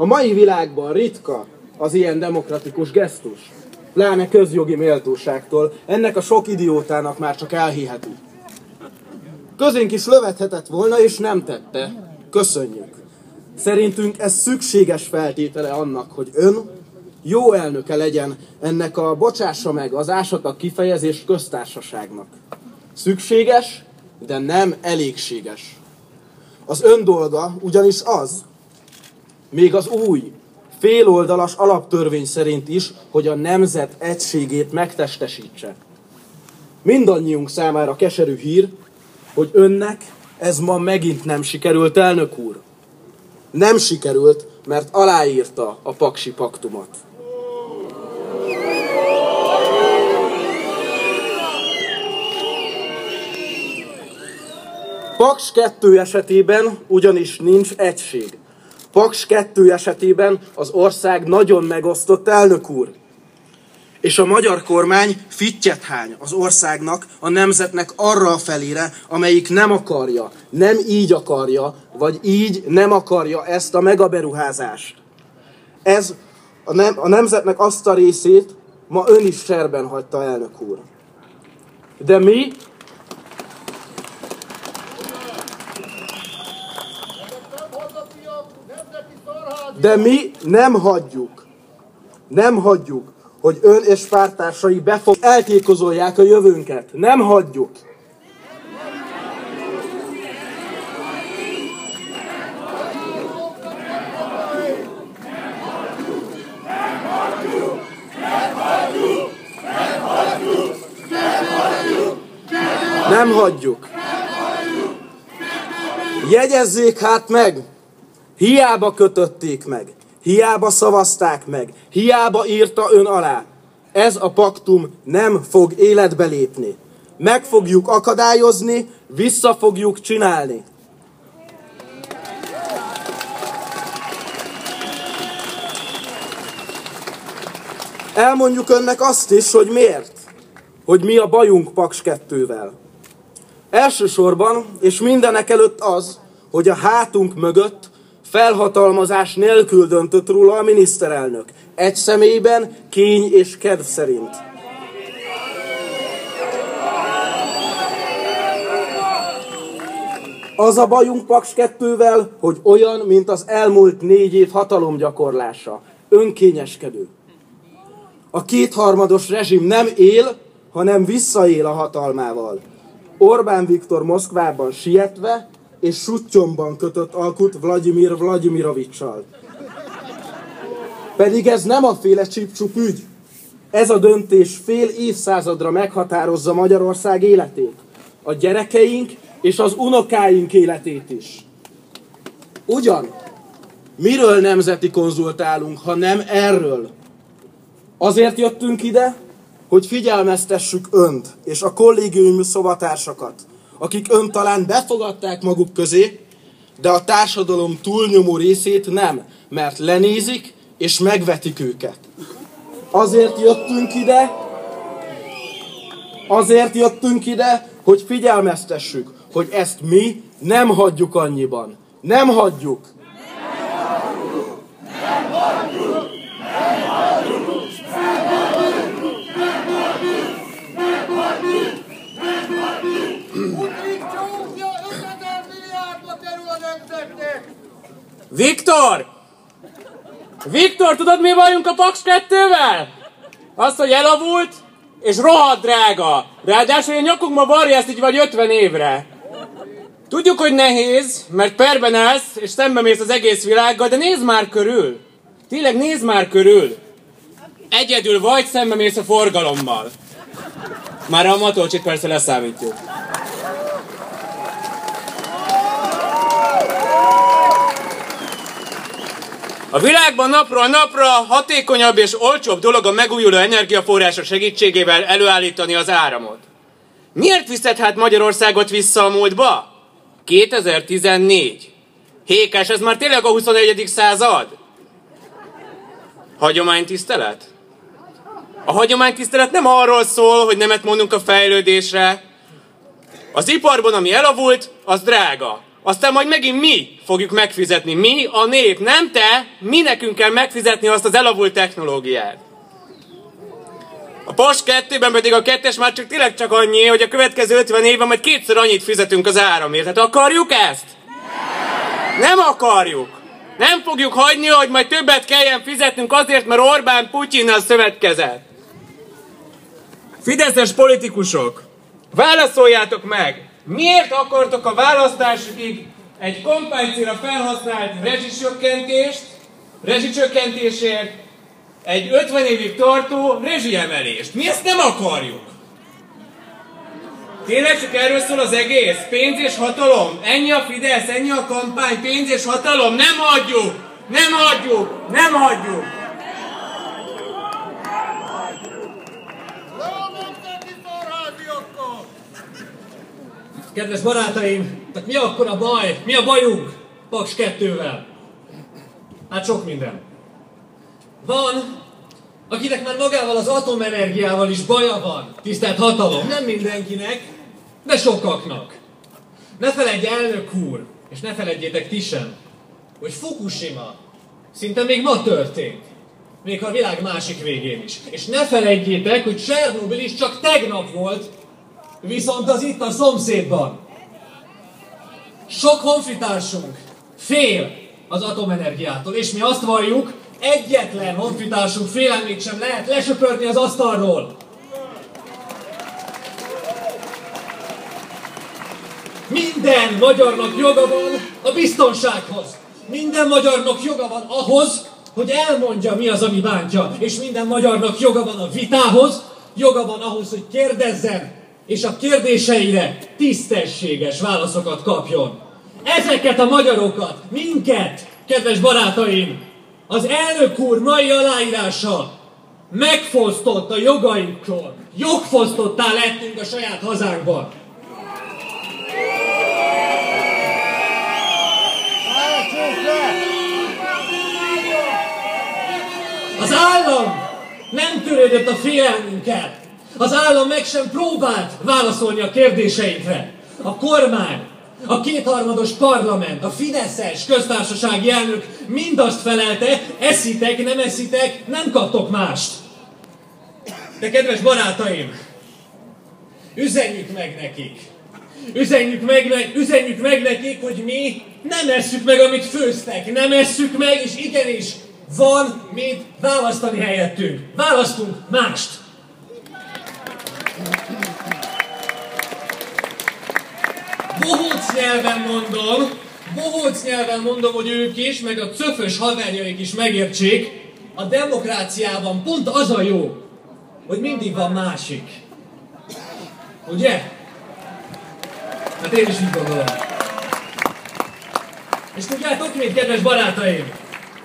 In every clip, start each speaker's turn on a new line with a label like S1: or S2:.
S1: A mai világban ritka az ilyen demokratikus gesztus. Pláne közjogi méltóságtól. Ennek a sok idiótának már csak elhihető. Közénk is lövethetett volna, és nem tette. Köszönjük. Szerintünk ez szükséges feltétele annak, hogy ön jó elnöke legyen ennek a bocsássa meg az ásatak kifejezés köztársaságnak. Szükséges, de nem elégséges. Az ön dolga ugyanis az, még az új, féloldalas alaptörvény szerint is, hogy a nemzet egységét megtestesítse. Mindannyiunk számára keserű hír, hogy önnek ez ma megint nem sikerült, elnök úr. Nem sikerült, mert aláírta a Paksi Paktumot. Paks 2 esetében ugyanis nincs egység. Paks 2 esetében az ország nagyon megosztott elnök úr. És a magyar kormány fittyet hány az országnak, a nemzetnek arra a felére, amelyik nem akarja, nem így akarja, vagy így nem akarja ezt a megaberuházást. Ez a, nem, a nemzetnek azt a részét ma ön is serben hagyta, elnök úr. De mi De mi nem hagyjuk, nem hagyjuk, hogy ön és pártársai befog, eltékozolják a jövőnket. Nem hagyjuk. Nem hagyjuk. Jegyezzék hát meg, Hiába kötötték meg, hiába szavazták meg, hiába írta ön alá. Ez a paktum nem fog életbe lépni. Meg fogjuk akadályozni, vissza fogjuk csinálni. Elmondjuk önnek azt is, hogy miért. Hogy mi a bajunk Paks 2-vel. Elsősorban, és mindenek előtt az, hogy a hátunk mögött Felhatalmazás nélkül döntött róla a miniszterelnök. Egy személyben, kény és kedv szerint. Az a bajunk Paks 2-vel, hogy olyan, mint az elmúlt négy év hatalomgyakorlása. Önkényeskedő. A kétharmados rezsim nem él, hanem visszaél a hatalmával. Orbán Viktor Moszkvában sietve, és suttyomban kötött alkut Vladimir Vladimirovicsal. Pedig ez nem a féle csipcsup ügy. Ez a döntés fél évszázadra meghatározza Magyarország életét. A gyerekeink és az unokáink életét is. Ugyan, miről nemzeti konzultálunk, ha nem erről? Azért jöttünk ide, hogy figyelmeztessük önt és a kollégiumi szobatársakat, akik ön talán befogadták maguk közé, de a társadalom túlnyomó részét nem, mert lenézik és megvetik őket. Azért jöttünk ide, azért jöttünk ide, hogy figyelmeztessük, hogy ezt mi nem hagyjuk annyiban. Nem hagyjuk. Nem hagyjuk. Nem hagyjuk. Nem hagyjuk. Nem hagyjuk. Nem hagyjuk. Nem hagyjuk. Nem hagyjuk.
S2: Viktor! Viktor, tudod mi bajunk a Paks 2-vel? Az, hogy elavult, és rohadt drága. Ráadásul a nyakunkba varja ezt így vagy 50 évre. Tudjuk, hogy nehéz, mert perben állsz, és szembe mész az egész világgal, de nézd már körül. Tényleg nézd már körül. Egyedül vagy, szembe mész a forgalommal. Már a matolcsit persze leszámítjuk. A világban napról napra hatékonyabb és olcsóbb dolog a megújuló energiaforrások segítségével előállítani az áramot. Miért viszed hát Magyarországot vissza a múltba? 2014. Hékás, ez már tényleg a 21. század? Hagyománytisztelet? A hagyománytisztelet nem arról szól, hogy nemet mondunk a fejlődésre. Az iparban, ami elavult, az drága. Aztán majd megint mi fogjuk megfizetni. Mi, a nép, nem te, mi nekünk kell megfizetni azt az elavult technológiát. A POS 2-ben pedig a kettes már csak tényleg csak annyi, hogy a következő 50 évben majd kétszer annyit fizetünk az áramért. Hát akarjuk ezt? Nem akarjuk. Nem fogjuk hagyni, hogy majd többet kelljen fizetnünk azért, mert Orbán Putyinnal szövetkezett. Fideszes politikusok, válaszoljátok meg, miért akartok a választásukig egy kampánycélra felhasznált rezsicsökkentést, rezsicsökkentésért egy 50 évig tartó rezsiemelést. Mi ezt nem akarjuk. Tényleg csak erről szól az egész? Pénz és hatalom? Ennyi a Fidesz, ennyi a kampány, pénz és hatalom? Nem hagyjuk! Nem hagyjuk! Nem hagyjuk!
S3: Kedves barátaim, tehát mi akkor a baj? Mi a bajunk Paks 2-vel? Hát sok minden. Van, akinek már magával az atomenergiával is baja van, tisztelt hatalom. Nem mindenkinek, de sokaknak. Ne feledj elnök úr, és ne feledjétek ti sem, hogy Fukushima szinte még ma történt. Még a világ másik végén is. És ne felejtjétek, hogy Csernobyl is csak tegnap volt, viszont az itt a szomszédban. Sok honfitársunk fél az atomenergiától, és mi azt valljuk, egyetlen honfitársunk félelmét sem lehet lesöpörni az asztalról. Minden magyarnak joga van a biztonsághoz. Minden magyarnak joga van ahhoz, hogy elmondja, mi az, ami bántja. És minden magyarnak joga van a vitához, joga van ahhoz, hogy kérdezzen, és a kérdéseire tisztességes válaszokat kapjon. Ezeket a magyarokat, minket, kedves barátaim, az elnök úr mai aláírása megfosztott a jogainktól. Jogfosztottá lettünk a saját hazánkban. Az állam nem törődött a félelmünkkel. Az állam meg sem próbált válaszolni a kérdéseinkre. A kormány, a kétharmados parlament, a Fideszes köztársasági elnök mindazt felelte, eszitek, nem eszitek, nem kaptok mást. De kedves barátaim, üzenjük meg nekik. Üzenjük meg, üzenjük meg nekik, hogy mi nem esszük meg, amit főztek. Nem esszük meg, és igenis van mit választani helyettünk. Választunk mást. Bohóc nyelven mondom, bohóc nyelven mondom, hogy ők is, meg a cöfös haverjaik is megértsék, a demokráciában pont az a jó, hogy mindig van másik. Ugye? Hát én is így gondolom. És tudjátok mit, kedves barátaim?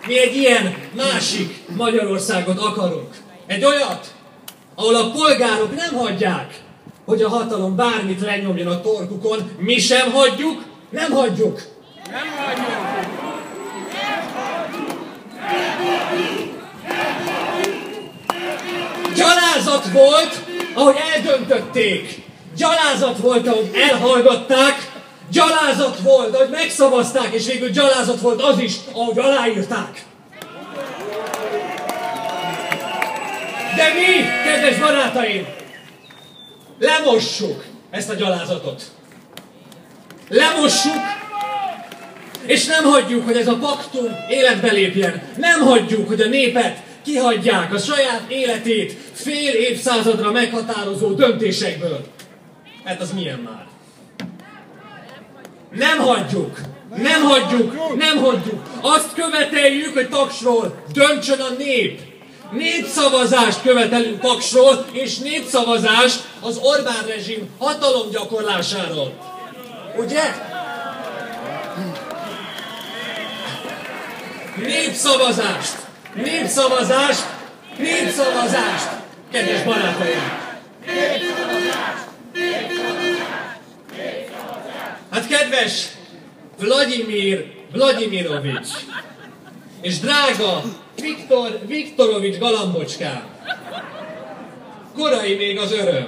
S3: Mi egy ilyen másik Magyarországot akarunk. Egy olyat, ahol a polgárok nem hagyják, hogy a hatalom bármit lenyomjon a torkukon, mi sem hagyjuk, nem hagyjuk. Nem hagyjuk. Gyalázat volt, ahogy eldöntötték. Gyalázat volt, ahogy elhallgatták. Gyalázat volt, ahogy megszavazták, és végül gyalázat volt az is, ahogy aláírták. De mi, kedves barátaim, Lemossuk ezt a gyalázatot. Lemossuk, és nem hagyjuk, hogy ez a paktum életbe lépjen. Nem hagyjuk, hogy a népet kihagyják a saját életét fél évszázadra meghatározó döntésekből. Hát az milyen már? Nem hagyjuk! Nem hagyjuk! Nem hagyjuk! Azt követeljük, hogy taksról döntsön a nép! Népszavazást követelünk Paksról, és népszavazást az Orbán rezsim hatalomgyakorlásáról. Ugye? Népszavazást! Népszavazást! Népszavazást! Kedves barátaim! Hát kedves Vladimir Vladimirovics és drága Viktor Viktorovics galambocskám. Korai még az öröm.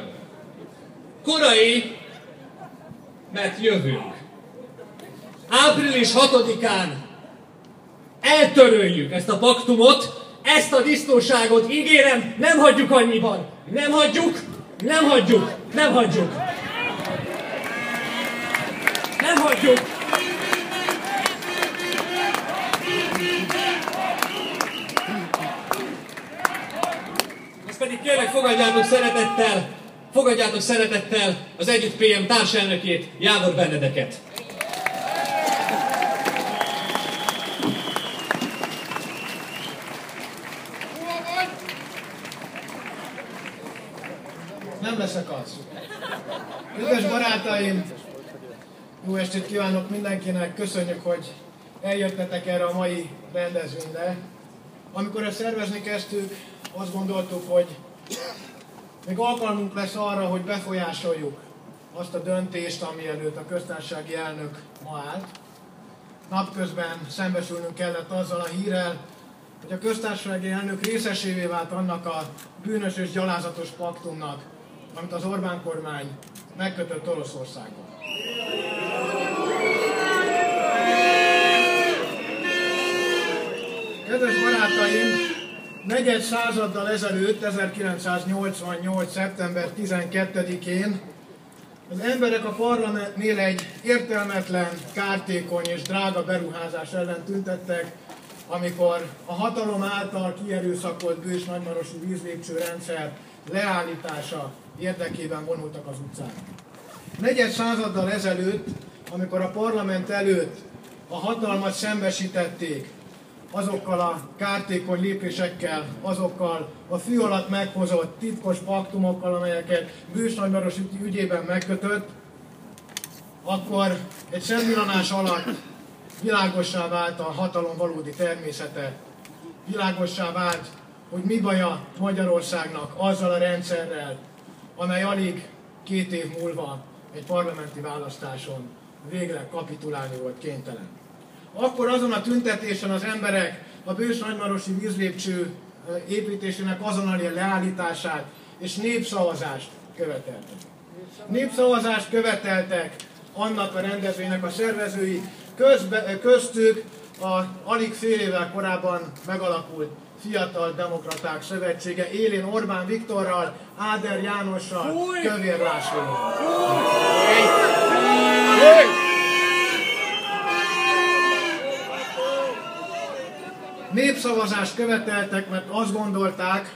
S3: Korai, mert jövünk. április 6-án eltöröljük ezt a paktumot, ezt a disznóságot ígérem, nem hagyjuk annyiban. Nem hagyjuk, nem hagyjuk, nem hagyjuk. Nem hagyjuk. Kérlek fogadjátok szeretettel, fogadjátok szeretettel az Együtt PM társelnökét, Jávor Benedeket.
S4: Nem leszek az. Kedves barátaim, jó estét kívánok mindenkinek, köszönjük, hogy eljöttetek erre a mai rendezvényre. Amikor ezt szervezni kezdtük, azt gondoltuk, hogy még alkalmunk lesz arra, hogy befolyásoljuk azt a döntést, ami előtt a köztársasági elnök ma állt. Napközben szembesülnünk kellett azzal a hírrel, hogy a köztársasági elnök részesévé vált annak a bűnös és gyalázatos paktumnak, amit az Orbán kormány megkötött Oroszországgal. Kedves barátaim, negyed századdal ezelőtt, 1988. szeptember 12-én az emberek a parlamentnél egy értelmetlen, kártékony és drága beruházás ellen tüntettek, amikor a hatalom által kierőszakolt bős nagymarosi vízlépcső rendszer leállítása érdekében vonultak az utcán. Negyed századdal ezelőtt, amikor a parlament előtt a hatalmat szembesítették azokkal a kártékony lépésekkel, azokkal a fű alatt meghozott titkos paktumokkal, amelyeket Bős Nagymaros ügyében megkötött, akkor egy szemvillanás alatt világossá vált a hatalom valódi természete, világossá vált, hogy mi baja Magyarországnak azzal a rendszerrel, amely alig két év múlva egy parlamenti választáson végre kapitulálni volt kénytelen. Akkor azon a tüntetésen az emberek a bős nagymarosi vízlépcső építésének azonnali leállítását és népszavazást követeltek. Népszavazást követeltek annak a rendezvénynek a szervezői, közbe, köztük a alig fél évvel korábban megalakult Fiatal Demokraták Szövetsége élén Orbán Viktorral, Áder Jánossal! Kövér Lászlóval. Népszavazást követeltek, mert azt gondolták,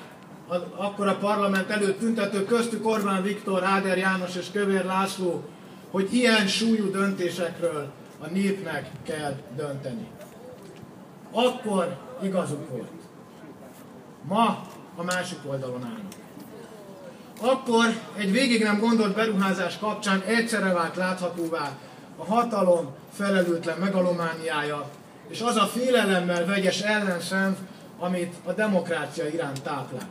S4: akkor a parlament előtt tüntető köztük Orbán Viktor, Áder János és Kövér László, hogy ilyen súlyú döntésekről a népnek kell dönteni. Akkor igazuk volt. Ma a másik oldalon állnak. Akkor egy végig nem gondolt beruházás kapcsán egyszerre vált láthatóvá a hatalom felelőtlen megalomániája, és az a félelemmel vegyes ellenszem, amit a demokrácia iránt táplált.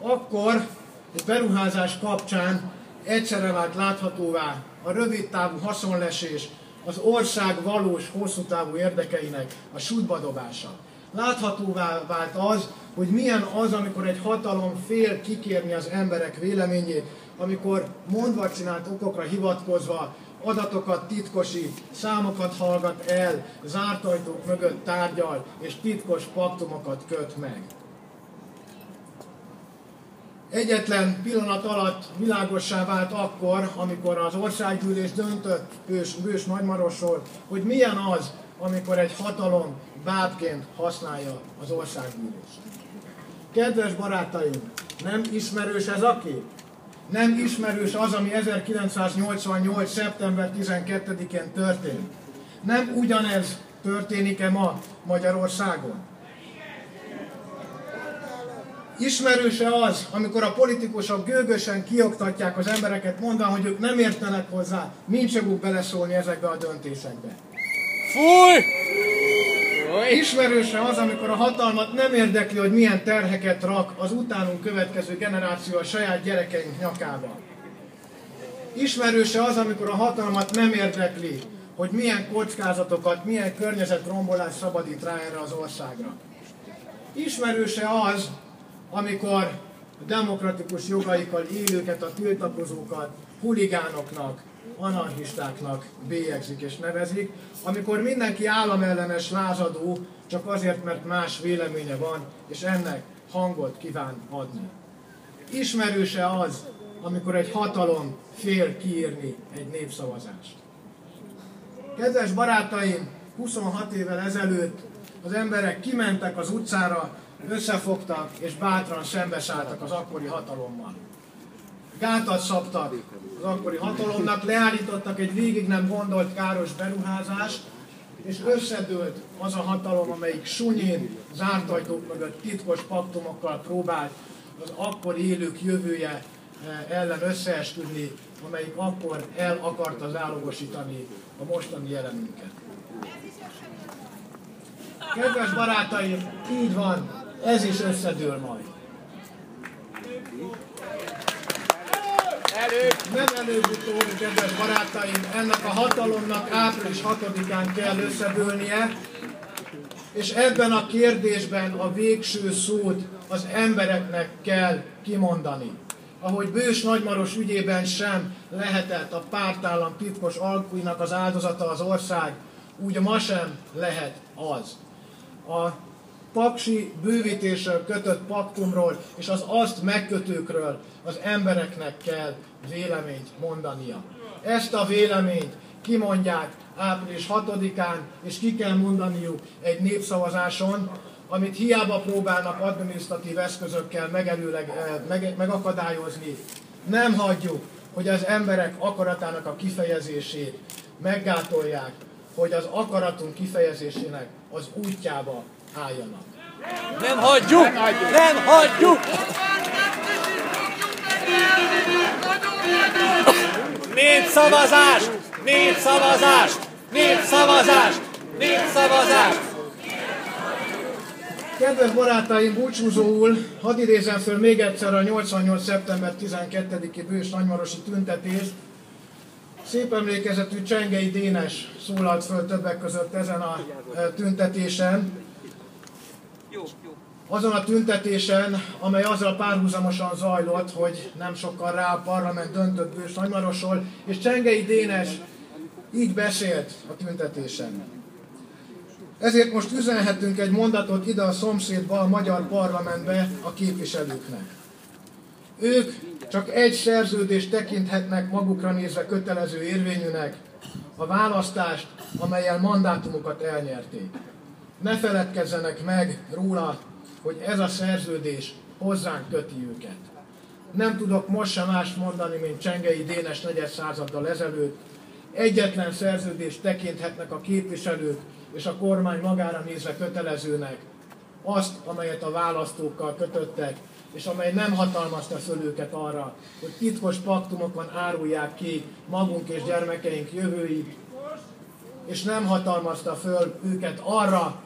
S4: Akkor egy beruházás kapcsán egyszerre vált láthatóvá a rövid távú haszonlesés, az ország valós, hosszú távú érdekeinek a sútba dobása. Láthatóvá vált az, hogy milyen az, amikor egy hatalom fél kikérni az emberek véleményét, amikor mondva csinált okokra hivatkozva adatokat titkosít, számokat hallgat el, zárt ajtók mögött tárgyal, és titkos paktumokat köt meg. Egyetlen pillanat alatt világossá vált akkor, amikor az országgyűlés döntött Bős, Bős Nagymarosról, hogy milyen az, amikor egy hatalom bábként használja az országgyűlést. Kedves barátaim, nem ismerős ez a kép? Nem ismerős az, ami 1988. szeptember 12-én történt? Nem ugyanez történik-e ma Magyarországon? Ismerőse az, amikor a politikusok gőgösen kioktatják az embereket, mondva, hogy ők nem értenek hozzá, nincs joguk beleszólni ezekbe a döntésekbe.
S2: Fúj!
S4: Ismerőse az, amikor a hatalmat nem érdekli, hogy milyen terheket rak az utánunk következő generáció a saját gyerekeink nyakába. Ismerőse az, amikor a hatalmat nem érdekli, hogy milyen kockázatokat, milyen környezetrombolás szabadít rá erre az országra. Ismerőse az, amikor a demokratikus jogaikkal élőket, a tiltakozókat huligánoknak anarchistáknak bélyegzik és nevezik, amikor mindenki államellenes lázadó, csak azért, mert más véleménye van, és ennek hangot kíván adni. Ismerőse az, amikor egy hatalom fél kiírni egy népszavazást. Kedves barátaim, 26 évvel ezelőtt az emberek kimentek az utcára, összefogtak és bátran szembeszálltak az akkori hatalommal. Gátat szabtak az akkori hatalomnak, leállítottak egy végig nem gondolt káros beruházást, és összedőlt az a hatalom, amelyik sunyén, zárt ajtók mögött titkos paktumokkal próbált az akkor élők jövője eh, ellen összeesküdni, amelyik akkor el akarta zálogosítani a mostani jelenünket. Kedves barátaim, így van, ez is összedől majd. Előbb. Nem előbb-utóbb, kedves barátaim, ennek a hatalomnak április 6-án kell összedőlnie, és ebben a kérdésben a végső szót az embereknek kell kimondani. Ahogy Bős Nagymaros ügyében sem lehetett a pártállam titkos alkújnak az áldozata az ország, úgy ma sem lehet az. A paksi bővítésről kötött paktumról és az azt megkötőkről az embereknek kell véleményt mondania. Ezt a véleményt kimondják április 6-án, és ki kell mondaniuk egy népszavazáson, amit hiába próbálnak adminisztratív eszközökkel megelőleg, eh, meg, megakadályozni. Nem hagyjuk, hogy az emberek akaratának a kifejezését meggátolják, hogy az akaratunk kifejezésének az útjába álljanak.
S3: Nem hagyjuk! Nem hagyjuk! Nem hagyjuk! Népszavazást! Népszavazást! Népszavazást! Népszavazást!
S4: Kedves barátaim, búcsúzóul hadd idézem föl még egyszer a 88. szeptember 12-i bős nagymarosi tüntetést. Szép emlékezetű Csengei Dénes szólalt föl többek között ezen a e, tüntetésen. Azon a tüntetésen, amely azzal párhuzamosan zajlott, hogy nem sokkal rá a parlament döntött Bős Nagymarosról, és Csengei Dénes így beszélt a tüntetésen. Ezért most üzenhetünk egy mondatot ide a szomszédba, a magyar parlamentbe a képviselőknek. Ők csak egy szerződést tekinthetnek magukra nézve kötelező érvényűnek, a választást, amelyel mandátumokat elnyerték. Ne feledkezzenek meg róla, hogy ez a szerződés hozzánk köti őket. Nem tudok most sem mást mondani, mint Csengei Dénes negyed századdal ezelőtt. Egyetlen szerződést tekinthetnek a képviselők és a kormány magára nézve kötelezőnek. Azt, amelyet a választókkal kötöttek, és amely nem hatalmazta föl őket arra, hogy titkos paktumokban árulják ki magunk és gyermekeink jövőit, és nem hatalmazta föl őket arra,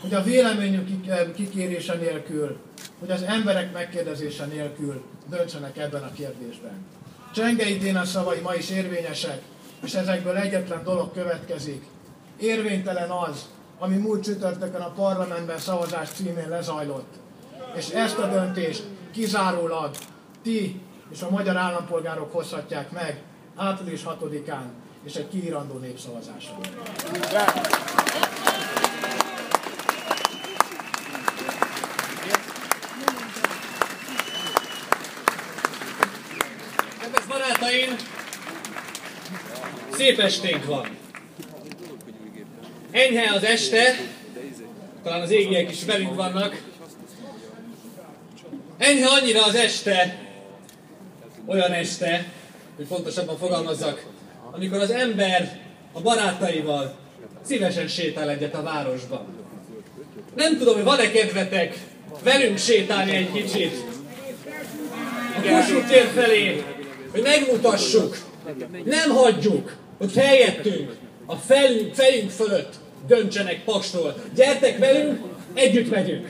S4: hogy a véleményük kikérése nélkül, hogy az emberek megkérdezése nélkül döntsenek ebben a kérdésben. Csengei Dénes szavai ma is érvényesek, és ezekből egyetlen dolog következik. Érvénytelen az, ami múlt csütörtökön a parlamentben szavazás címén lezajlott. És ezt a döntést kizárólag ti és a magyar állampolgárok hozhatják meg április 6-án és egy kiírandó népszavazáson.
S3: Kedves barátaim, szép esténk van. Enyhe az este, talán az égiek is velünk vannak. Enyhe annyira az este, olyan este, hogy pontosabban fogalmazzak, amikor az ember a barátaival szívesen sétál egyet a városban. Nem tudom, hogy van-e kedvetek velünk sétálni egy kicsit a Kossuth tér felé, hogy megmutassuk, nem hagyjuk, hogy helyettünk a felünk, fejünk fölött döntsenek Paksról. Gyertek velünk, együtt megyünk!